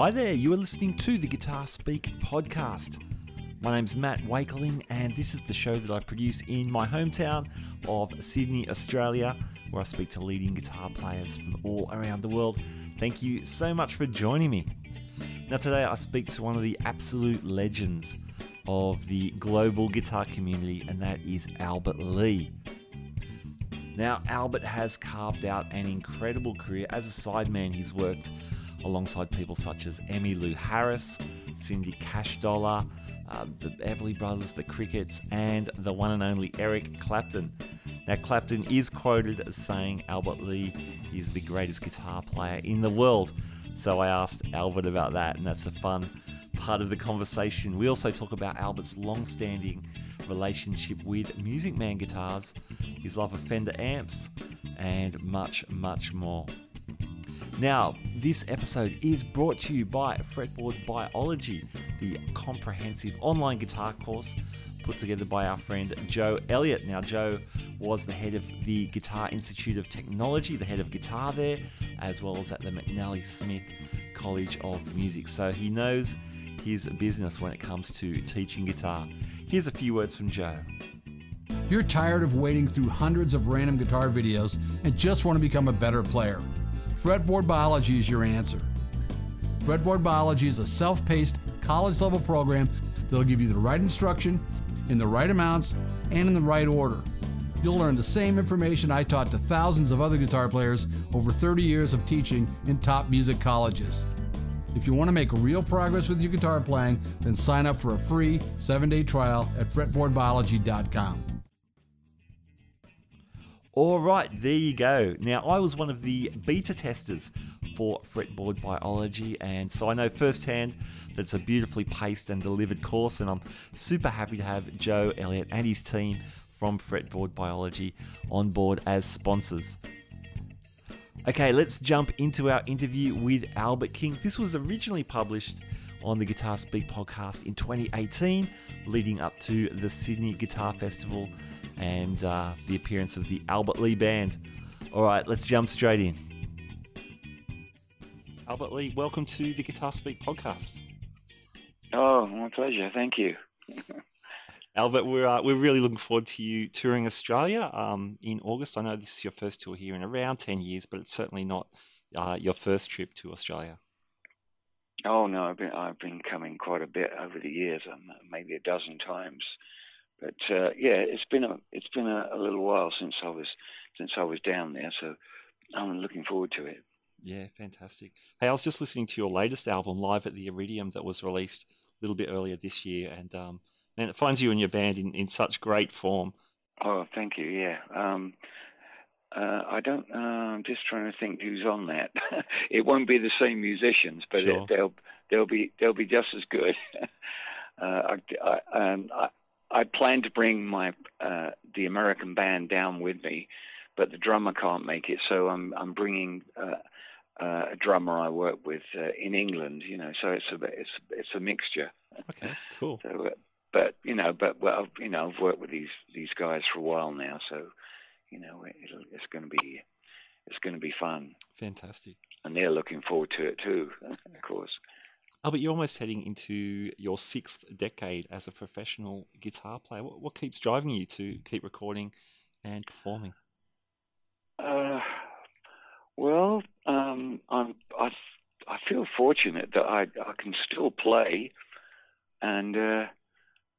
Hi there, you are listening to the Guitar Speak podcast. My name's Matt Wakeling, and this is the show that I produce in my hometown of Sydney, Australia, where I speak to leading guitar players from all around the world. Thank you so much for joining me. Now, today I speak to one of the absolute legends of the global guitar community, and that is Albert Lee. Now, Albert has carved out an incredible career. As a sideman, he's worked alongside people such as Emmylou Harris, Cindy Cashdollar, uh, the Everly Brothers, the Crickets, and the one and only Eric Clapton. Now, Clapton is quoted as saying Albert Lee is the greatest guitar player in the world. So I asked Albert about that, and that's a fun part of the conversation. We also talk about Albert's long standing relationship with Music Man guitars, his love of Fender amps, and much, much more. Now, this episode is brought to you by Fretboard Biology, the comprehensive online guitar course put together by our friend Joe Elliott. Now, Joe was the head of the Guitar Institute of Technology, the head of guitar there, as well as at the McNally Smith College of Music. So he knows his business when it comes to teaching guitar. Here's a few words from Joe. If you're tired of wading through hundreds of random guitar videos and just want to become a better player, Fretboard Biology is your answer. Fretboard Biology is a self paced, college level program that'll give you the right instruction, in the right amounts, and in the right order. You'll learn the same information I taught to thousands of other guitar players over 30 years of teaching in top music colleges. If you want to make real progress with your guitar playing, then sign up for a free seven day trial at fretboardbiology.com. All right, there you go. Now, I was one of the beta testers for Fretboard Biology, and so I know firsthand that it's a beautifully paced and delivered course, and I'm super happy to have Joe Elliott and his team from Fretboard Biology on board as sponsors. Okay, let's jump into our interview with Albert King. This was originally published on the Guitar Speak podcast in 2018, leading up to the Sydney Guitar Festival and uh, the appearance of the Albert Lee Band. All right, let's jump straight in. Albert Lee, welcome to the Guitar Speak podcast. Oh, my pleasure. Thank you. Albert, we're uh, we're really looking forward to you touring Australia um, in August. I know this is your first tour here in around ten years, but it's certainly not uh, your first trip to Australia. Oh no, I've been I've been coming quite a bit over the years, um, maybe a dozen times. But uh, yeah, it's been a it's been a, a, little while since I was since I was down there, so I'm looking forward to it. Yeah, fantastic. Hey, I was just listening to your latest album, Live at the Iridium, that was released a little bit earlier this year, and um, and it finds you and your band in, in such great form. Oh, thank you. Yeah. Um, uh, I don't. Uh, I'm just trying to think who's on that. it won't be the same musicians, but sure. it, they'll they'll be they'll be just as good. uh, I, I, um, I, I plan to bring my uh, the American band down with me, but the drummer can't make it, so I'm I'm bringing uh, uh, a drummer I work with uh, in England. You know, so it's a it's it's a mixture. Okay, cool. so, uh, but you know, but well, you know, I've worked with these these guys for a while now, so you know, it, it's going to be it's going to be fun. Fantastic. And they're looking forward to it too, of course. Albert, you're almost heading into your sixth decade as a professional guitar player. What, what keeps driving you to keep recording and performing? Uh, well, um, I'm, I, I feel fortunate that I, I can still play, and uh,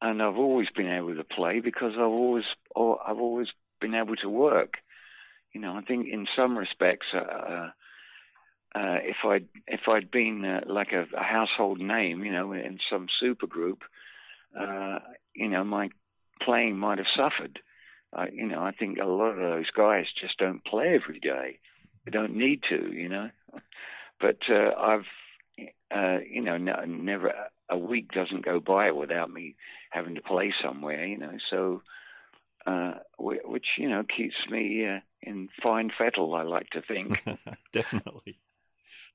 and I've always been able to play because I've always I've always been able to work. You know, I think in some respects, uh, uh, if I'd if I'd been uh, like a, a, household name, you know, in some super group, uh, you know, my playing might have suffered. you know, I think a lot of those guys just don't play every day. They don't need to, you know. But uh, I've, uh, you know, no, never a week doesn't go by without me having to play somewhere, you know. So, uh, which you know keeps me in fine fettle. I like to think. Definitely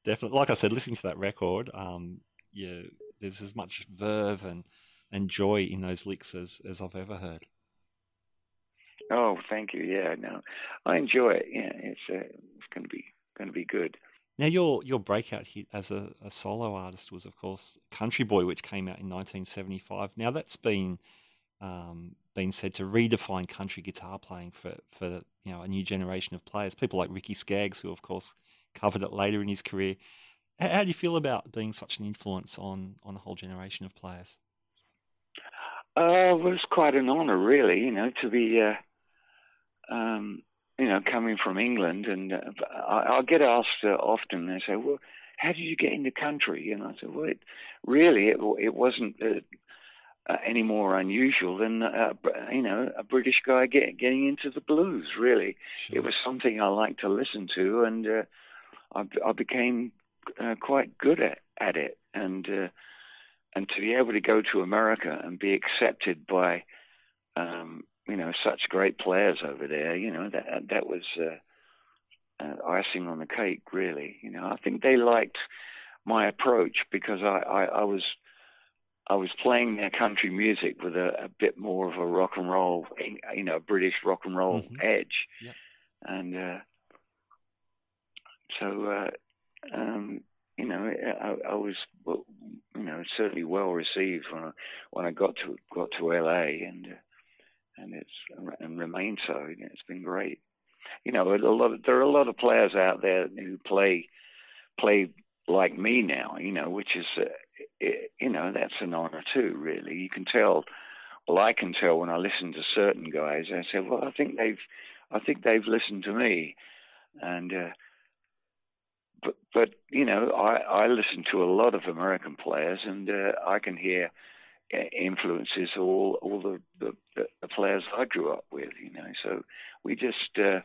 definitely. Like I said, listening to that record, um, yeah, there's as much verve and and joy in those licks as as I've ever heard. Oh, thank you. Yeah, no, I enjoy it. Yeah, it's uh, it's going to be going to be good. Now, your your breakout hit as a, a, solo artist was, of course, "Country Boy," which came out in 1975. Now, that's been um, been said to redefine country guitar playing for for you know a new generation of players. People like Ricky Skaggs, who of course covered it later in his career. How, how do you feel about being such an influence on on a whole generation of players? Uh, well, it's quite an honour, really. You know, to be. Uh, um, you know, coming from England, and uh, I, I get asked uh, often. They say, "Well, how did you get in the country?" And I said, "Well, it, really, it, it wasn't uh, uh, any more unusual than uh, you know a British guy get, getting into the blues. Really, sure. it was something I liked to listen to, and uh, I, I became uh, quite good at, at it. And uh, and to be able to go to America and be accepted by um, you know such great players over there, you know that that was uh, uh, icing on the cake. Really, you know, I think they liked my approach because I, I, I was I was playing their country music with a, a, bit more of a rock and roll, you know, British rock and roll mm-hmm. edge, yeah. and uh, so uh, um, you know, I, I, was you know certainly well received when I when I got to got to LA, and uh, and it's and remained so. It's been great. You know, a lot of, there are a lot of players out there who play play like me now. You know, which is uh, you know that's an honor too. Really, you can tell. Well, I can tell when I listen to certain guys. I say, well, I think they've, I think they've listened to me, and uh, but but you know, I I listen to a lot of American players, and uh, I can hear uh, influences all all the, the, the players I grew up with. You know, so we just uh,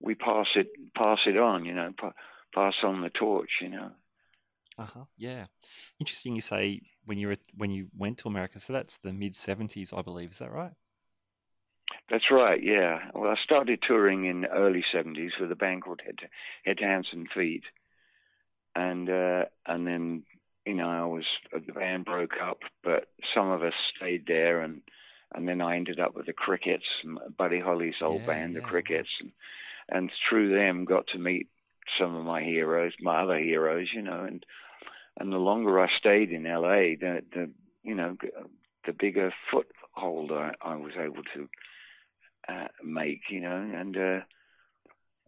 we pass it pass it on. You know, pa- pass on the torch. You know. Uh huh. Yeah. Interesting. You say when you were when you went to America. So that's the mid seventies, I believe. Is that right? That's right. Yeah. Well, I started touring in early seventies with a band called Head, Head Hands and Feet, and uh, and then you know I was the band broke up, but some of us stayed there, and and then I ended up with the Crickets, Buddy Holly's old yeah, band, yeah. the Crickets, and, and through them got to meet some of my heroes, my other heroes, you know, and and the longer I stayed in LA, the the you know the bigger foothold I, I was able to uh, make, you know, and uh,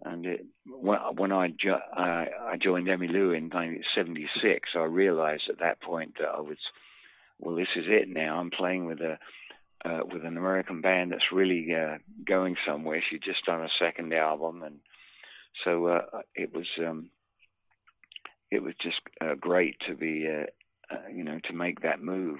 and it, when, when I, jo- I, I joined Emmylou in 1976, I realized at that point that I was, well, this is it now. I'm playing with a uh, with an American band that's really uh, going somewhere. She'd just done a second album, and so uh, it was um, it was just uh, great to be uh, uh, you know to make that move.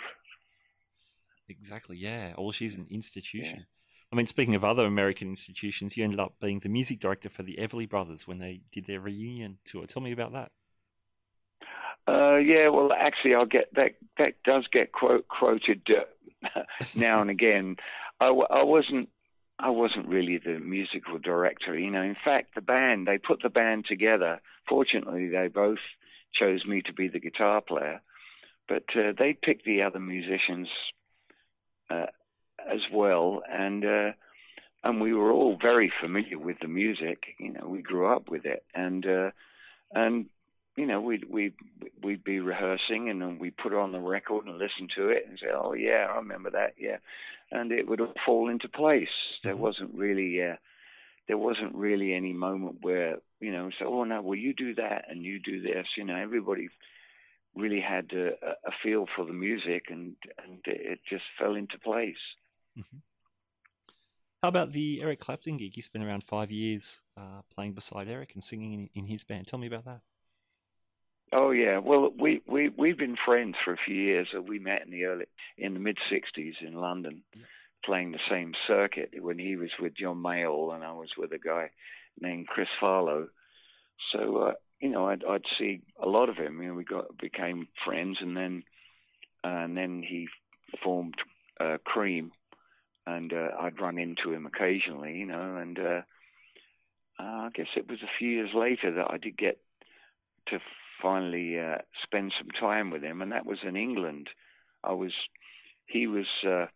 Exactly. Yeah. Well, she's an institution. I mean, speaking of other American institutions, you ended up being the music director for the Everly Brothers when they did their reunion tour. Tell me about that. Uh, yeah, well, actually, I'll get that. That does get quote, quoted uh, now and again. I, I wasn't. I wasn't really the musical director. You know, in fact, the band they put the band together. Fortunately, they both chose me to be the guitar player, but uh, they picked the other musicians uh, well, and uh, and we were all very familiar with the music. You know, we grew up with it, and uh, and you know we'd we we'd be rehearsing, and then we put on the record and listen to it, and say, "Oh yeah, I remember that." Yeah, and it would all fall into place. There mm-hmm. wasn't really. Uh, there wasn't really any moment where you know so oh no well you do that and you do this you know everybody really had a, a feel for the music and and it just fell into place Mm-hmm. How about the Eric Clapton gig? You spent around five years uh, playing beside Eric and singing in, in, his band. Tell me about that. Oh yeah, well we we we've been friends for a few years. We met in the early in the mid '60s in London, yeah. playing the same circuit when he was with John Mayall and I was with a guy named Chris Farlowe. So uh, you know, I'd, I'd see a lot of him. You know, we got became friends, and then uh, and then he formed uh, Cream and uh, I'd run into him occasionally, you know, and uh, uh, I guess it was a few years later that I did get to finally uh, spend some time with him, and that was in England. I was, he was uh,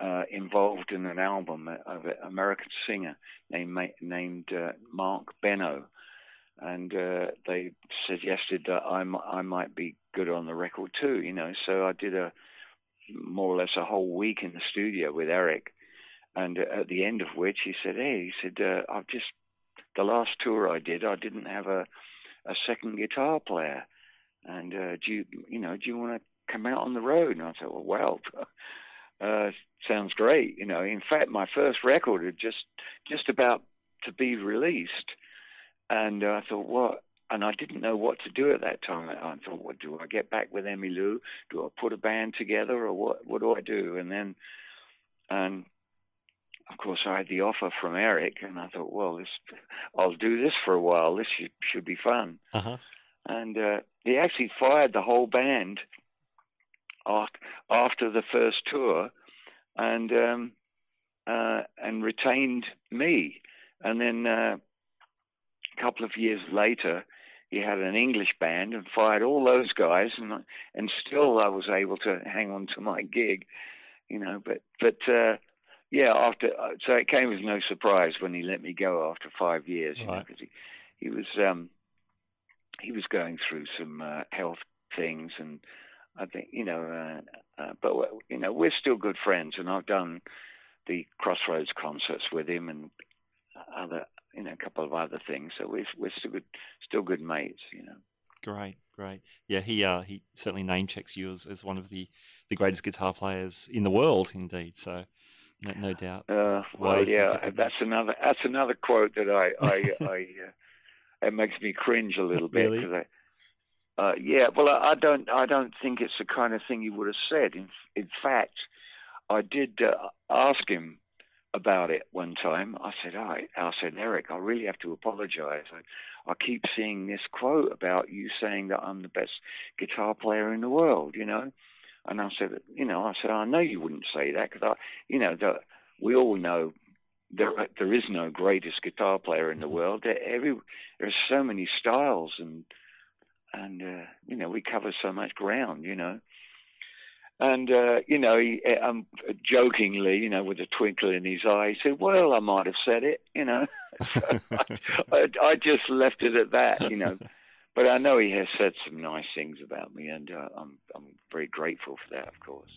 uh, involved in an album of an American singer named named Marc Benno, and they suggested that I, m- I might be good on the record too, you know. So I did a more or less a whole week in the studio with Eric, and uh, at the end of which he said, "Hey," he said, uh, "I've just the last tour I did, I didn't have a a second guitar player, and uh, do you you know do you want to come out on the road?" And I said, "Well, well." Uh, sounds great, you know. In fact, my first record had just just about to be released, and uh, I thought, what? And I didn't know what to do at that time. I thought, what do I get back with Emmylou? Do I put a band together, or what? What do I do? And then, and of course, I had the offer from Eric, and I thought, well, this, I'll do this for a while. This should, should be fun. Uh-huh. And uh, he actually fired the whole band after the first tour, and um, uh, and retained me. And then uh, a couple of years later, he had an English band and fired all those guys, and and still I was able to hang on to my gig, you know. But but uh, yeah, after uh, so it came as no surprise when he let me go after five years, you right. know, because he he was um, he was going through some uh, health things, and I think you know, uh, uh, but you know, we're still good friends, and I've done the Crossroads concerts with him and other you know a couple of other things. So we're we're still good still good mates, you know. Great, great. Yeah, he uh, he certainly name checks you as, as one of the, the greatest guitar players in the world, indeed. So, no, no doubt. Uh, well, yeah, that's another that's another quote that I I, I uh, it makes me cringe a little bit because I. Uh, yeah, well, I, I don't. I don't think it's the kind of thing you would have said. In, in fact, I did uh, ask him about it one time. I said, I, I said, Eric, I really have to apologize. I, I keep seeing this quote about you saying that I'm the best guitar player in the world, you know? And I said, you know, I said, I know you wouldn't say that because I, you know, we all know there there is no greatest guitar player in the mm-hmm. world. There, every there's so many styles and and uh, you know we cover so much ground, you know. And uh, you know, he, um, jokingly, you know, with a twinkle in his eye, he said, "Well, I might have said it," you know. so I, I, just left it at that, you know. But I know he has said some nice things about me, and uh, I'm I'm very grateful for that, of course.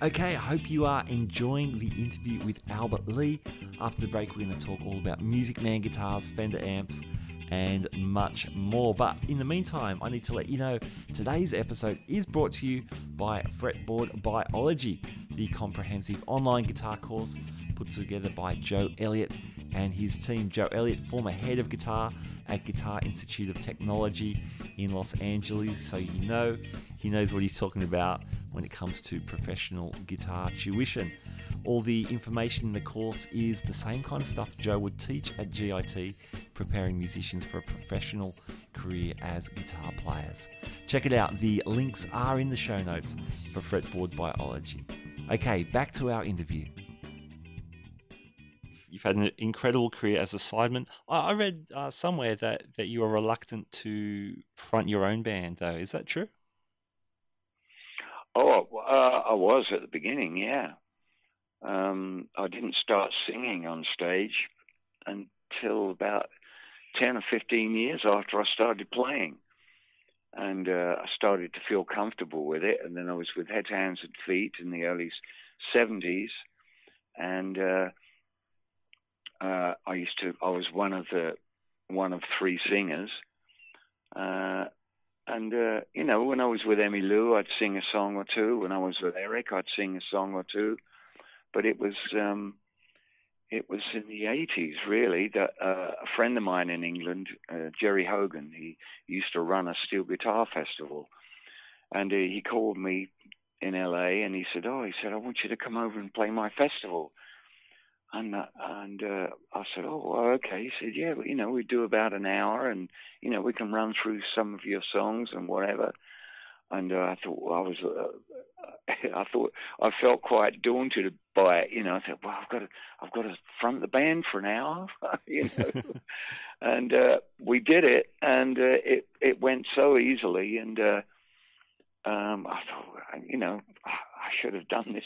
Okay, I hope you are enjoying the interview with Albert Lee. After the break, we're going to talk all about Music Man guitars, Fender amps and much more. But in the meantime, I need to let you know today's episode is brought to you by Fretboard Biology, the comprehensive online guitar course put together by Joe Elliott and his team. Joe Elliott, former head of guitar at Guitar Institute of Technology in Los Angeles, so you know he knows what he's talking about when it comes to professional guitar tuition. All the information in the course is the same kind of stuff Joe would teach at GIT, preparing musicians for a professional career as guitar players. Check it out, the links are in the show notes for Fretboard Biology. Okay, back to our interview. You've had an incredible career as a sideman. I read uh, somewhere that, that you were reluctant to front your own band, though. Is that true? Oh, uh, I was at the beginning, yeah. Um, I didn't start singing on stage until about 10 or 15 years after I started playing. And uh, I started to feel comfortable with it. And then I was with Head, Hands, and Feet in the early 70s. And uh, uh, I used to, I was one of the, one of three singers. Uh, and uh, you know, when I was with Emmylou, I'd sing a song or two. When I was with Eric, I'd sing a song or two but it was um, it was in the 80s really that uh, a friend of mine in England, uh, Jerry Hogan, he used to run a steel guitar festival, and uh, he called me in LA and he said, "Oh, he said I want you to come over and play my festival." And uh, and uh, I said, "Oh, well, okay." He said, "Yeah, you know, we do about an hour, and you know, we can run through some of your songs and whatever." And uh, I thought well, I was uh, I thought I felt quite daunted by it. You know, I thought, well, I've got to, I've got to front the band for an hour. you know, and uh, we did it, and uh, it it went so easily. And uh, um, I thought, you know, I should have done this.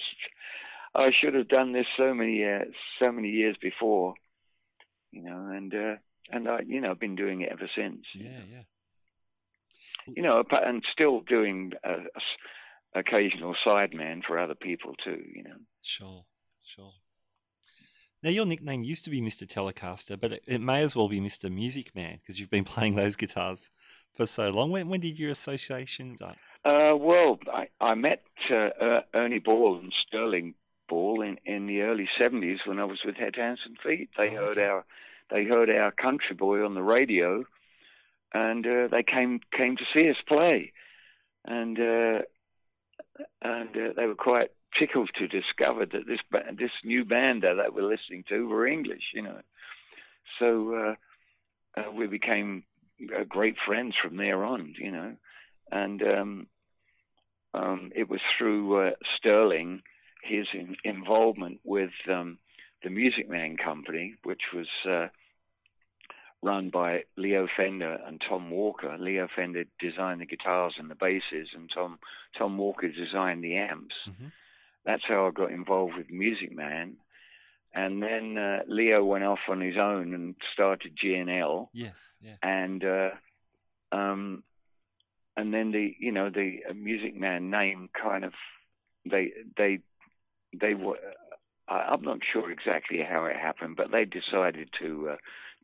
I should have done this so many uh, so many years before. You know, and uh, and I, you know, been doing it ever since. Yeah, yeah. You know, and still doing s- occasional sideman for other people too. You know. Sure, sure. Now, your nickname used to be Mr. Telecaster, but it, it may as well be Mr. Music Man because you've been playing those guitars for so long. When, when did your association start? Uh, well, I, I met uh, Er- Ernie Ball and Sterling Ball in, in the early '70s when I was with Head, Hands and Feet. They Oh, heard okay. our they heard our country boy on the radio, and uh, they came came to see us play, and uh, and uh, they were quite tickled to discover that this ba- this new band that were listening to were English. You know, so uh, uh, we became uh, great friends from there on. You know, and um, um, it was through uh, Sterling, his in- involvement with um, the Music Man Company, which was uh, run by Leo Fender and Tom Walker. Leo Fender designed the guitars and the basses, and Tom Tom Walker designed the amps. Mhm. That's how I got involved with Music Man. And then uh, Leo went off on his own and started G&L Yes, yeah. and uh, um, and then the you know the uh, Music Man name kind of they they they were I, I'm not sure exactly how it happened, but they decided to uh,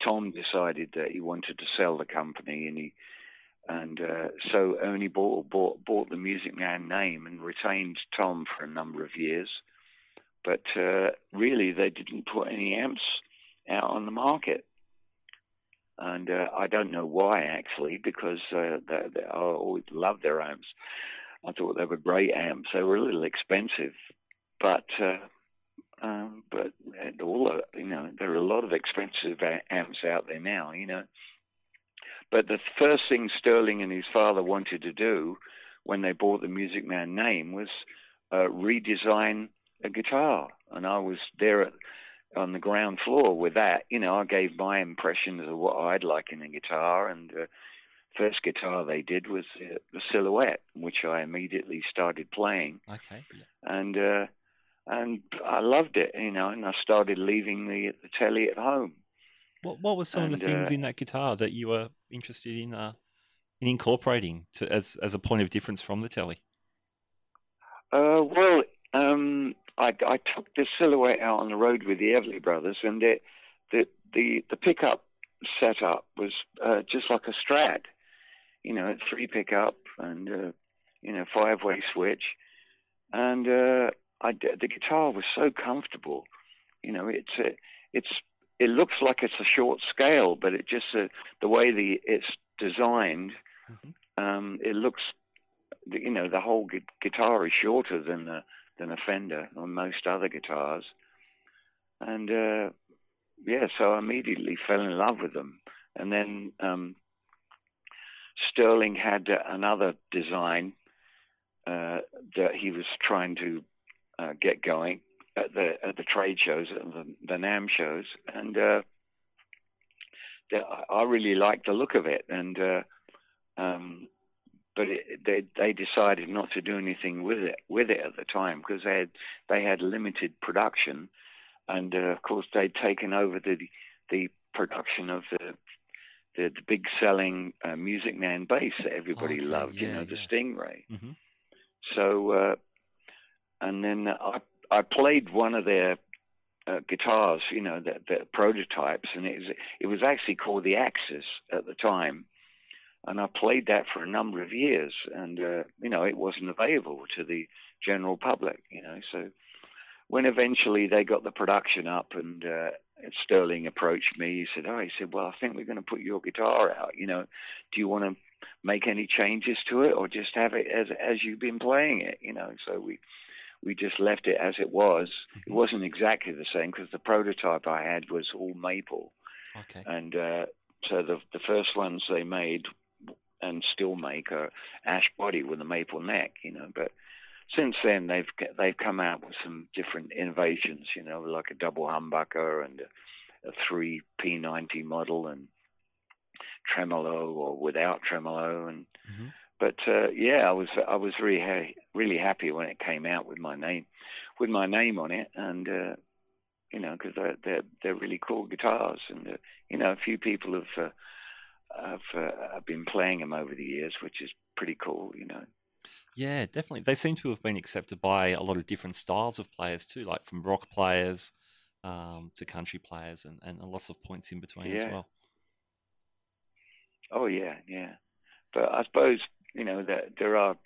Tom decided that he wanted to sell the company and he and uh, so Ernie bought, bought bought the Music Man name and retained Tom for a number of years, but uh, really they didn't put any amps out on the market and uh, I don't know why actually, because uh, they, they, I always loved their amps. I thought they were great amps. They were a little expensive, but uh, um, but all the, you know there are a lot of expensive amps out there now. You know, but the first thing Sterling and his father wanted to do when they bought the Music Man name was uh, redesign a guitar, and I was there at on the ground floor with that. You know, I gave my impressions of what I'd like in a guitar, and uh, first guitar they did was uh, the Silhouette, which I immediately started playing, Okay, yeah. and uh, and I loved it. You know, and I started leaving the the telly at home. What What were some of the things uh, in that guitar that you were interested in uh, in incorporating to as as a point of difference from the telly? Uh, well, um, I, I took the silhouette out on the road with the Everly Brothers, and the the the, the pickup setup was uh, just like a Strat, you know, three pickup and uh, you know five way switch, and uh, I the guitar was so comfortable, you know, it's a, it's it looks like it's a short scale, but it just uh, the way the it's designed, Mhm. um, it looks the- you know the whole gu- guitar is shorter than the than a Fender or most other guitars, and uh, yeah, so I immediately fell in love with them. And then um, Sterling had uh, another design uh, that he was trying to uh, get going at the at the trade shows, at the, the NAMM shows, and uh, I really liked the look of it, and uh, um, but it, they they decided not to do anything with it with it at the time because they had they had limited production, and uh, of course they'd taken over the the production of the the, the big selling uh, Music Man bass that everybody Okay, loved, you yeah, know, the yeah. Stingray. hmm So, uh, and then I I played one of their uh, guitars, you know, the, the prototypes, and it was it was actually called the Axis at the time, and I played that for a number of years, and uh, you know, it wasn't available to the general public, you know, so when eventually they got the production up and uh, Sterling approached me, he said, "Oh, he said, well, I think we're going to put your guitar out. You know, do you want to make any changes to it, or just have it as as you've been playing it? You know." So we we just left it as it was. It wasn't exactly the same because the prototype I had was all maple, Okay. and uh, so the the first ones they made and still make are ash body with a maple neck. You know, but since then they've they've come out with some different innovations, you know, like a double humbucker and a, a three P90 model and tremolo or without tremolo and Mhm. But uh, yeah, I was I was really ha- really happy when it came out with my name with my name on it and uh, you know, because they're, they're they're really cool guitars, and uh, you know, a few people have uh, have, uh, have been playing them over the years, which is pretty cool, you know. Yeah, definitely. They seem to have been accepted by a lot of different styles of players too, like from rock players um, to country players, and, and lots of points in between Yeah. as well. Oh yeah, yeah. But I suppose you know that there are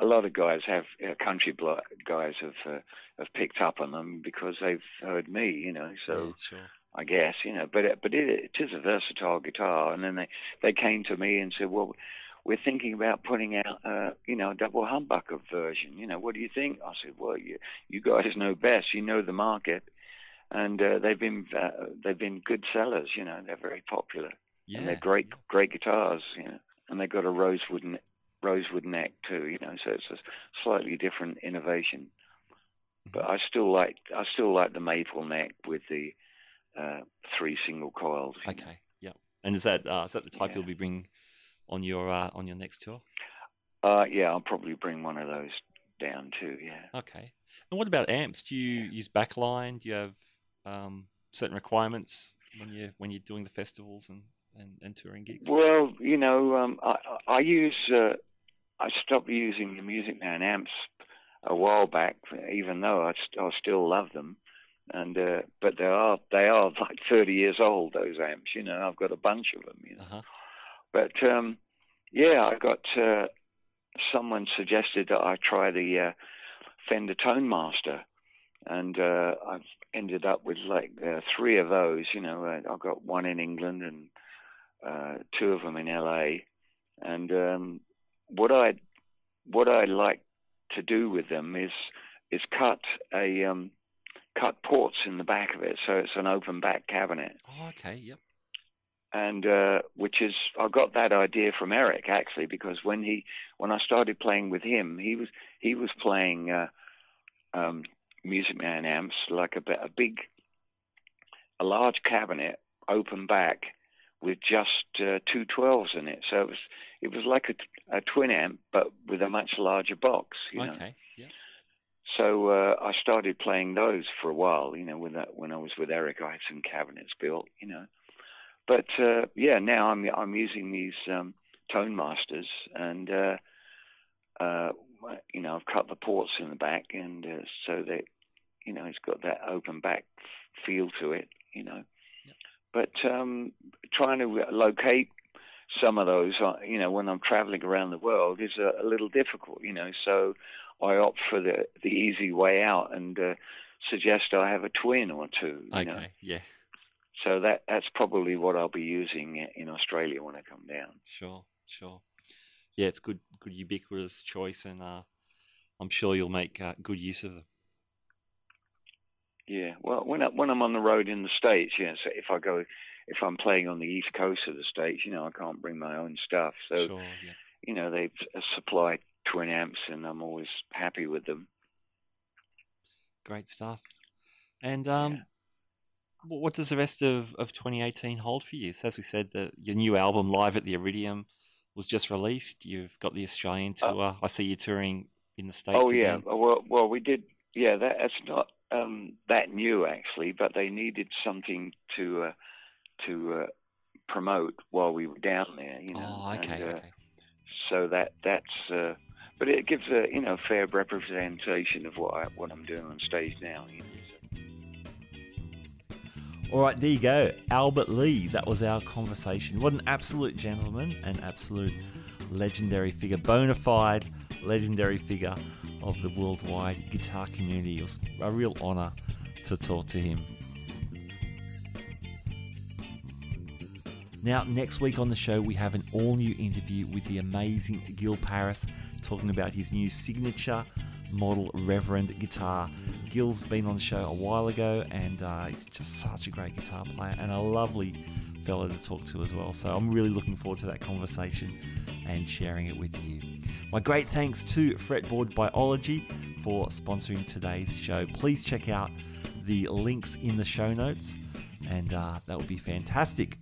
a lot of guys have uh, country blo- guys have uh, have picked up on them because they've heard me, you know. So yeah, sure. I guess you know, but it, but it, it is a versatile guitar. And then they they came to me and said, well. We're thinking about putting out, uh, you know, a double humbucker version. You know, what do you think? I said, well, you you guys know best. You know the market, and uh, they've been uh, they've been good sellers. You know, they're very popular Yeah. and they're great, great guitars, you know. And they got a rosewood ne- rosewood neck too, you know. So it's a slightly different innovation. But I still like I still like the maple neck with the uh, three single coils. you know. Okay. Yeah. And is that uh, is that the type Yeah. you'll be bringing on your uh, on your next tour? Uh, yeah, I'll probably bring one of those down too. Yeah. Okay. And what about amps? Do you use backline? Do you have um, certain requirements when you when you're doing the festivals and, and, and touring gigs? Well, you know, um, I, I use uh, I stopped using the Music Man amps a while back, even though I, st- I still love them. And uh, but they are they are like 30 years old. Those amps, you know, I've got a bunch of them. You know, Uh huh. but um, yeah, I got uh, someone suggested that I try the uh, Fender Tone Master, and uh, I've ended up with like uh, three of those. You know, I've got one in England and uh, two of them in LA, and um, what I what I like to do with them is is cut a um, cut ports in the back of it, so it's an open back cabinet Oh, okay. Yep. and uh, which is I got that idea from Eric actually because when he when I started playing with him he was he was playing uh, um, Music Man amps like a, a big a large cabinet open back with just uh, two twelves in it so it was it was like a, a twin amp but with a much larger box you know Okay. Yeah. so uh, I started playing those for a while, you know, when that, when I was with Eric, I had some cabinets built, you know. But uh, yeah, now I'm I'm using these um, Tone Masters, and uh, uh, you know I've cut the ports in the back, and uh, so that you know it's got that open back feel to it, you know. But um, trying to locate some of those, uh, you know, when I'm traveling around the world is a, a little difficult, you know. So I opt for the the easy way out and uh, suggest I have a twin or two. You Okay. Know? Yeah. So that that's probably what I'll be using in Australia when I come down. Sure. Sure. Yeah, it's good. Good ubiquitous choice, and uh, I'm sure you'll make uh, good use of it. Yeah. Well, when I, when I'm on the road in the states, yeah. So if I go, if I'm playing on the east coast of the states, you know, I can't bring my own stuff. So sure. Yeah. you know, they supply twin amps, and I'm always happy with them. Great stuff. And um, Yeah. what does the rest of, of 2018 hold for you? So as we said, the, your new album, Live at the Iridium, was just released. You've got the Australian Uh, tour. I see you touring in the States Oh yeah. again. Well, well, we did. Yeah, that, that's not um, that new actually, but they needed something to uh, to uh, promote while we were down there. You know. Oh, okay, and, uh, okay. So that that's. Uh, but it gives a you know fair representation of what I, what I'm doing on stage now. You know, so. All right, there you go. Albert Lee. That was our conversation. What an absolute gentleman, an absolute legendary figure, bona fide legendary figure of the worldwide guitar community. It was a real honor to talk to him. Now, next week on the show, we have an all new interview with the amazing Gil Parris talking about his new signature model Reverend guitar. Gil's been on the show a while ago and uh, he's just such a great guitar player and a lovely fellow to talk to as well. So I'm really looking forward to that conversation and sharing it with you. My great thanks to Fretboard Biology for sponsoring today's show. Please check out the links in the show notes and uh, that would be fantastic.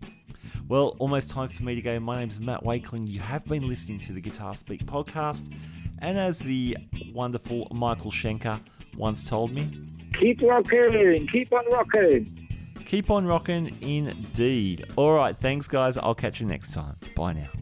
Well, almost time for me to go. My name is Matt Wakeling. You have been listening to the Guitar Speak podcast. And as the wonderful Michael Schenker once told me, Keep rocking. Keep on rocking. Keep on rocking indeed. All right, thanks, guys. I'll catch you next time. Bye now.